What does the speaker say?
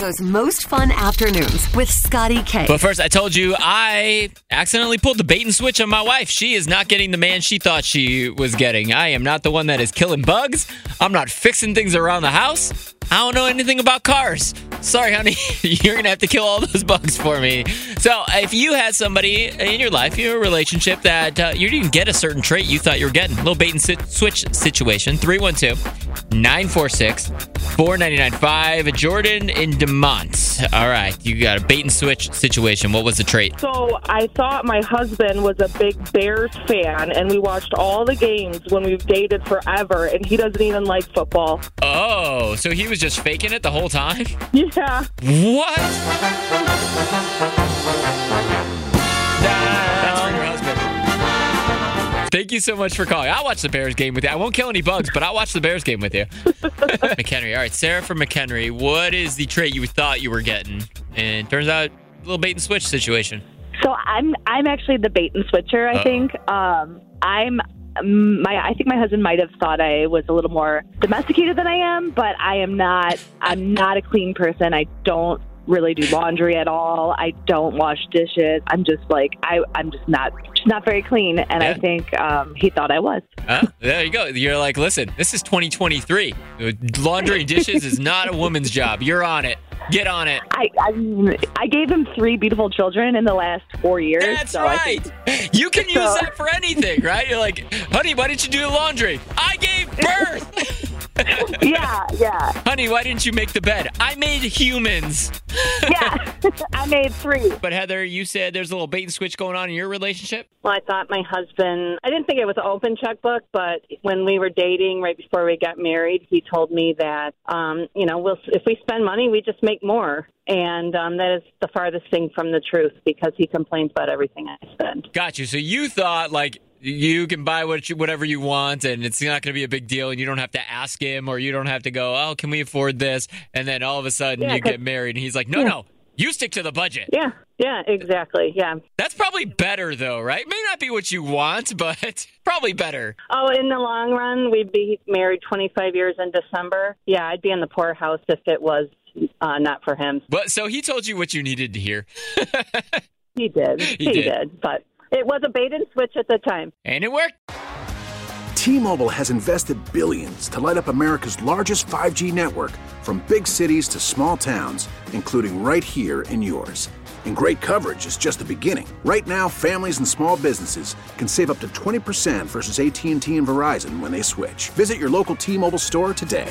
Chicago's most fun afternoons with Scotty K. But first, I told you I accidentally pulled the bait and switch on my wife. She is not getting the man she thought she was getting. I am not the one that is killing bugs. I'm not fixing things around the house. I don't know anything about cars. Sorry, honey. You're to have to kill all those bugs for me. So, if you had somebody in your life, in your relationship, that uh, you didn't get a certain trait you thought you were getting, little bait and switch situation, 312 946 4995. Jordan in DeMont. All right, you got a bait and switch situation. What was the trait? So I thought my husband was a big Bears fan, and we watched all the games when we've dated forever, and he doesn't even like football. Oh, so he was just faking it the whole time? Yeah. What? Thank you so much for calling. I'll watch the Bears game with you. I won't kill any bugs, but I'll watch the Bears game with you. McHenry. All right, Sarah from McHenry. What is the trait you thought you were getting? And turns out a little bait and switch situation. So I'm I'm actually the bait and switcher. I Uh-oh. think um, I'm um, my I think my husband might have thought I was a little more domesticated than I am, but I am not. I'm not a clean person. I don't really do laundry at all. I don't wash dishes. I'm just like I I'm just not just not very clean, and Yeah. I think um, he thought I was. Huh? There you go. You're like, listen, this is 2023. Laundry and dishes is not a woman's job. You're on it. Get on it. I I mean I gave him three beautiful children in the last four years. That's so right. think- You can use So- that for anything, right? You're like, honey, why didn't you do the laundry? I gave birth. yeah, yeah, honey, why didn't you make the bed? I made humans. yeah. I made three. But Heather, you said there's a little bait and switch going on in your relationship. Well, I thought my husband, I didn't think it was an open checkbook, but when we were dating right before we got married, he told me that, um, you know, we'll, if we spend money, we just make more. And um, that is the farthest thing from the truth because he complains about everything I spend. Got you. So you thought like you can buy what you, whatever you want and it's not going to be a big deal and you don't have to ask him or you don't have to go, "Oh, can we afford this?" And then all of a sudden Yeah, you get married and he's like, "No, Yeah. no. You stick to the budget." Yeah, yeah, exactly. Yeah. That's probably better though, right? May not be what you want, but probably better. Oh, in the long run, we'd be married 25 years in December. Yeah, I'd be in the poorhouse if it was uh, not for him. But so he told you what you needed to hear. He did. He He, did. did. But it was a bait and switch at the time. and it worked. T-Mobile has invested billions to light up America's largest 5G network from big cities to small towns, including right here in yours. And great coverage is just the beginning. Right now, families and small businesses can save up to 20% versus AT&T and Verizon when they switch. Visit your local T-Mobile store today.